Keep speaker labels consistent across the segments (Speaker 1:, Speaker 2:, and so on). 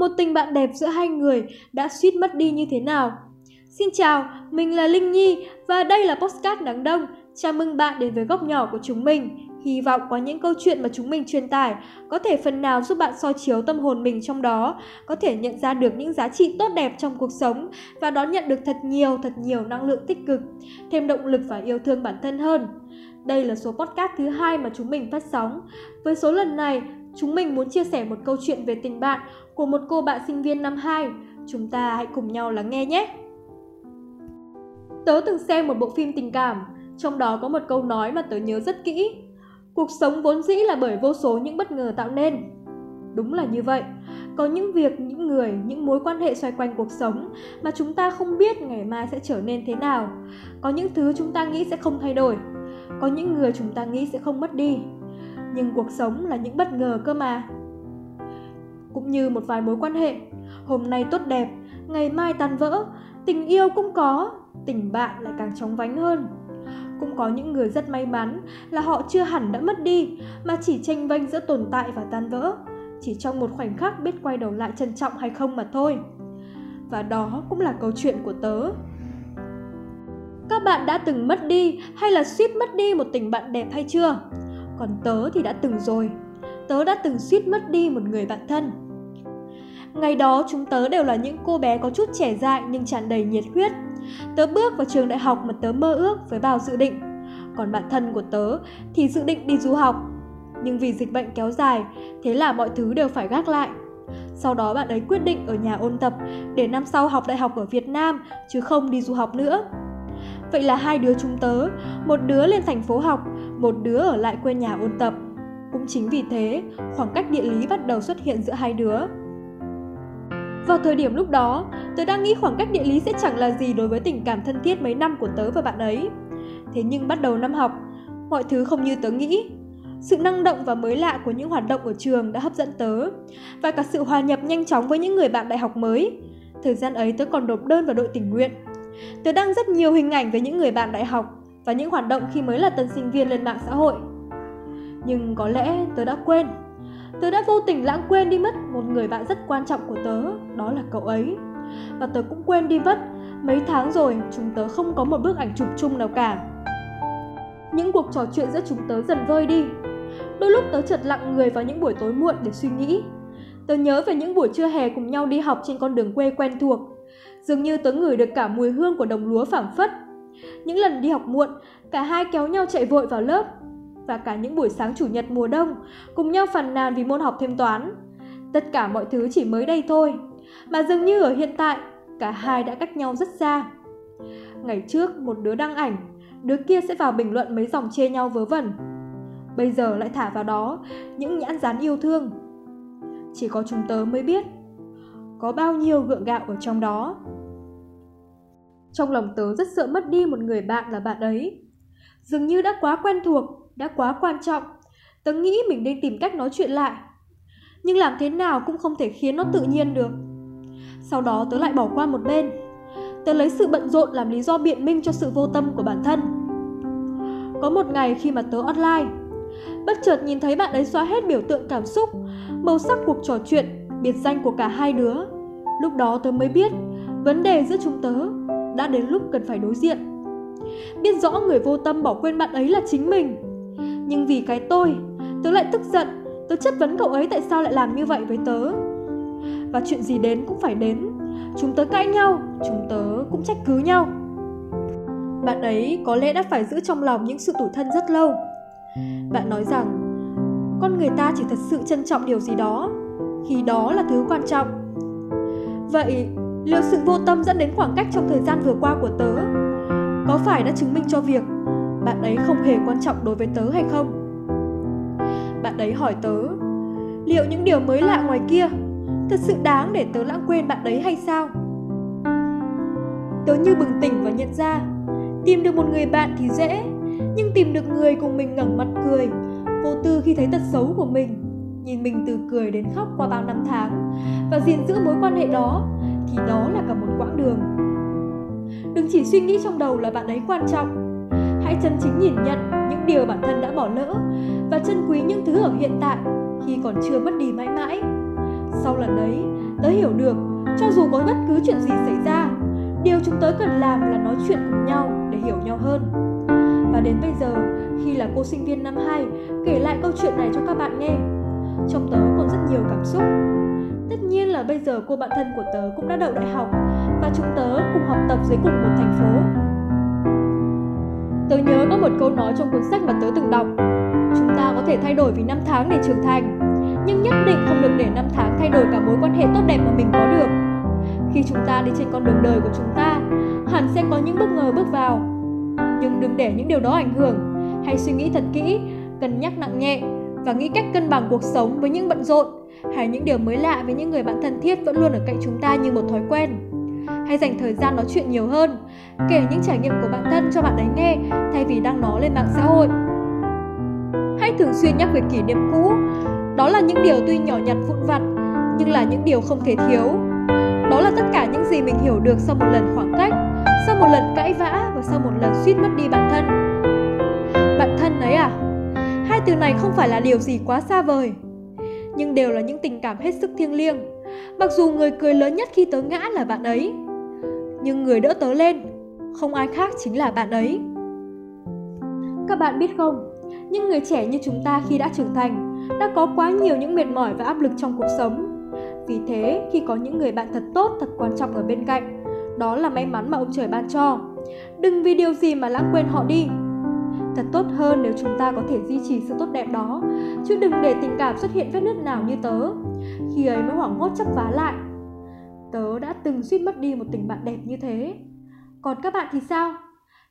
Speaker 1: một tình bạn đẹp giữa hai người đã suýt mất đi như thế nào. Xin chào, mình là Linh Nhi và đây là Postcard Nắng Đông. Chào mừng bạn đến với góc nhỏ của chúng mình. Hy vọng qua những câu chuyện mà chúng mình truyền tải có thể phần nào giúp bạn soi chiếu tâm hồn mình trong đó, có thể nhận ra được những giá trị tốt đẹp trong cuộc sống và đón nhận được thật nhiều, thật nhiều năng lượng tích cực, thêm động lực và yêu thương bản thân hơn. Đây là số podcast thứ hai mà chúng mình phát sóng. Với số lần này, chúng mình muốn chia sẻ một câu chuyện về tình bạn của một cô bạn sinh viên năm 2. Chúng ta hãy cùng nhau lắng nghe nhé! Tớ từng xem một bộ phim tình cảm, trong đó có một câu nói mà tớ nhớ rất kỹ. Cuộc sống vốn dĩ là bởi vô số những bất ngờ tạo nên. Đúng là như vậy, có những việc, những người, những mối quan hệ xoay quanh cuộc sống mà chúng ta không biết ngày mai sẽ trở nên thế nào. Có những thứ chúng ta nghĩ sẽ không thay đổi, có những người chúng ta nghĩ sẽ không mất đi. Nhưng cuộc sống là những bất ngờ cơ mà. Cũng như một vài mối quan hệ, hôm nay tốt đẹp, ngày mai tan vỡ, tình yêu cũng có, tình bạn lại càng chóng vánh hơn. Cũng có những người rất may mắn là họ chưa hẳn đã mất đi, mà chỉ tranh vênh giữa tồn tại và tan vỡ. Chỉ trong một khoảnh khắc biết quay đầu lại trân trọng hay không mà thôi. Và đó cũng là câu chuyện của tớ. Các bạn đã từng mất đi hay là suýt mất đi một tình bạn đẹp hay chưa? Còn tớ thì đã từng rồi. Tớ đã từng suýt mất đi một người bạn thân. Ngày đó chúng tớ đều là những cô bé có chút trẻ dại nhưng tràn đầy nhiệt huyết. Tớ bước vào trường đại học mà tớ mơ ước với bao dự định. Còn bạn thân của tớ thì dự định đi du học. Nhưng vì dịch bệnh kéo dài, thế là mọi thứ đều phải gác lại. Sau đó bạn ấy quyết định ở nhà ôn tập để năm sau học đại học ở Việt Nam chứ không đi du học nữa. Vậy là hai đứa chúng tớ, một đứa lên thành phố học, một đứa ở lại quê nhà ôn tập. Cũng chính vì thế, khoảng cách địa lý bắt đầu xuất hiện giữa hai đứa. Vào thời điểm lúc đó, tớ đang nghĩ khoảng cách địa lý sẽ chẳng là gì đối với tình cảm thân thiết mấy năm của tớ và bạn ấy. Thế nhưng bắt đầu năm học, mọi thứ không như tớ nghĩ. Sự năng động và mới lạ của những hoạt động ở trường đã hấp dẫn tớ, và cả sự hòa nhập nhanh chóng với những người bạn đại học mới. Thời gian ấy tớ còn nộp đơn vào đội tình nguyện. Tớ đăng rất nhiều hình ảnh về những người bạn đại học và những hoạt động khi mới là tân sinh viên lên mạng xã hội. Nhưng có lẽ tớ đã quên Tớ đã vô tình lãng quên đi mất một người bạn rất quan trọng của tớ, đó là cậu ấy. Và tớ cũng quên đi mất, mấy tháng rồi chúng tớ không có một bức ảnh chụp chung nào cả. Những cuộc trò chuyện giữa chúng tớ dần vơi đi. Đôi lúc tớ chợt lặng người vào những buổi tối muộn để suy nghĩ. Tớ nhớ về những buổi trưa hè cùng nhau đi học trên con đường quê quen thuộc. Dường như tớ ngửi được cả mùi hương của đồng lúa phảng phất. Những lần đi học muộn, cả hai kéo nhau chạy vội vào lớp và cả những buổi sáng chủ nhật mùa đông, cùng nhau phàn nàn vì môn học thêm toán. Tất cả mọi thứ chỉ mới đây thôi, mà dường như ở hiện tại, cả hai đã cách nhau rất xa. Ngày trước, một đứa đăng ảnh, đứa kia sẽ vào bình luận mấy dòng chê nhau vớ vẩn. Bây giờ lại thả vào đó những nhãn dán yêu thương. Chỉ có chúng tớ mới biết có bao nhiêu gượng gạo ở trong đó. Trong lòng tớ rất sợ mất đi một người bạn là bạn ấy. Dường như đã quá quen thuộc đã quá quan trọng. Tớ nghĩ mình nên tìm cách nói chuyện lại. Nhưng làm thế nào cũng không thể khiến nó tự nhiên được. Sau đó tớ lại bỏ qua một bên. Tớ lấy sự bận rộn làm lý do biện minh cho sự vô tâm của bản thân. Có một ngày khi mà tớ online, bất chợt nhìn thấy bạn ấy xóa hết biểu tượng cảm xúc, màu sắc cuộc trò chuyện, biệt danh của cả hai đứa. Lúc đó tớ mới biết, vấn đề giữa chúng tớ đã đến lúc cần phải đối diện. Biết rõ người vô tâm bỏ quên bạn ấy là chính mình nhưng vì cái tôi, tớ lại tức giận, tớ chất vấn cậu ấy tại sao lại làm như vậy với tớ. Và chuyện gì đến cũng phải đến, chúng tớ cãi nhau, chúng tớ cũng trách cứ nhau. Bạn ấy có lẽ đã phải giữ trong lòng những sự tủi thân rất lâu. Bạn nói rằng, con người ta chỉ thật sự trân trọng điều gì đó, khi đó là thứ quan trọng. Vậy, liệu sự vô tâm dẫn đến khoảng cách trong thời gian vừa qua của tớ? Có phải đã chứng minh cho việc bạn ấy không hề quan trọng đối với tớ hay không? Bạn ấy hỏi tớ, liệu những điều mới lạ ngoài kia thật sự đáng để tớ lãng quên bạn ấy hay sao? Tớ như bừng tỉnh và nhận ra, tìm được một người bạn thì dễ, nhưng tìm được người cùng mình ngẩng mặt cười, vô tư khi thấy tật xấu của mình, nhìn mình từ cười đến khóc qua bao năm tháng và gìn giữ mối quan hệ đó thì đó là cả một quãng đường đừng chỉ suy nghĩ trong đầu là bạn ấy quan trọng hãy chân chính nhìn nhận những điều bản thân đã bỏ lỡ và trân quý những thứ ở hiện tại khi còn chưa mất đi mãi mãi Sau lần đấy, tớ hiểu được, cho dù có bất cứ chuyện gì xảy ra, điều chúng tớ cần làm là nói chuyện cùng nhau để hiểu nhau hơn. Và đến bây giờ, khi là cô sinh viên năm 2, kể lại câu chuyện này cho các bạn nghe, trong tớ còn rất nhiều cảm xúc. Tất nhiên là bây giờ cô bạn thân của tớ cũng đã đậu đại học và chúng tớ cùng học tập dưới cùng một thành phố. Tớ nhớ có một câu nói trong cuốn sách mà tớ từng đọc. Chúng ta có thể thay đổi vì năm tháng để trưởng thành, nhưng nhất định không được để năm tháng thay đổi cả mối quan hệ tốt đẹp mà mình có được. Khi chúng ta đi trên con đường đời của chúng ta, hẳn sẽ có những bất ngờ bước vào. Nhưng đừng để những điều đó ảnh hưởng, hãy suy nghĩ thật kỹ, cân nhắc nặng nhẹ và nghĩ cách cân bằng cuộc sống với những bận rộn hay những điều mới lạ với những người bạn thân thiết vẫn luôn ở cạnh chúng ta như một thói quen. Hãy dành thời gian nói chuyện nhiều hơn, kể những trải nghiệm của bản thân cho bạn ấy nghe thay vì đăng nó lên mạng xã hội. Hãy thường xuyên nhắc về kỷ niệm cũ, đó là những điều tuy nhỏ nhặt vụn vặt nhưng là những điều không thể thiếu. Đó là tất cả những gì mình hiểu được sau một lần khoảng cách, sau một lần cãi vã và sau một lần suýt mất đi bản thân. Bạn thân ấy à? Hai từ này không phải là điều gì quá xa vời, nhưng đều là những tình cảm hết sức thiêng liêng. Mặc dù người cười lớn nhất khi tớ ngã là bạn ấy, nhưng người đỡ tớ lên không ai khác chính là bạn ấy. Các bạn biết không, những người trẻ như chúng ta khi đã trưởng thành đã có quá nhiều những mệt mỏi và áp lực trong cuộc sống. Vì thế, khi có những người bạn thật tốt, thật quan trọng ở bên cạnh, đó là may mắn mà ông trời ban cho. Đừng vì điều gì mà lãng quên họ đi. Thật tốt hơn nếu chúng ta có thể duy trì sự tốt đẹp đó, chứ đừng để tình cảm xuất hiện vết nứt nào như tớ. Khi ấy mới hoảng hốt chấp vá lại. Tớ đã từng suýt mất đi một tình bạn đẹp như thế. Còn các bạn thì sao?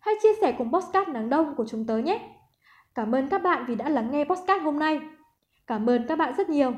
Speaker 1: Hãy chia sẻ cùng Postcard Nắng Đông của chúng tớ nhé! Cảm ơn các bạn vì đã lắng nghe Postcard hôm nay. Cảm ơn các bạn rất nhiều.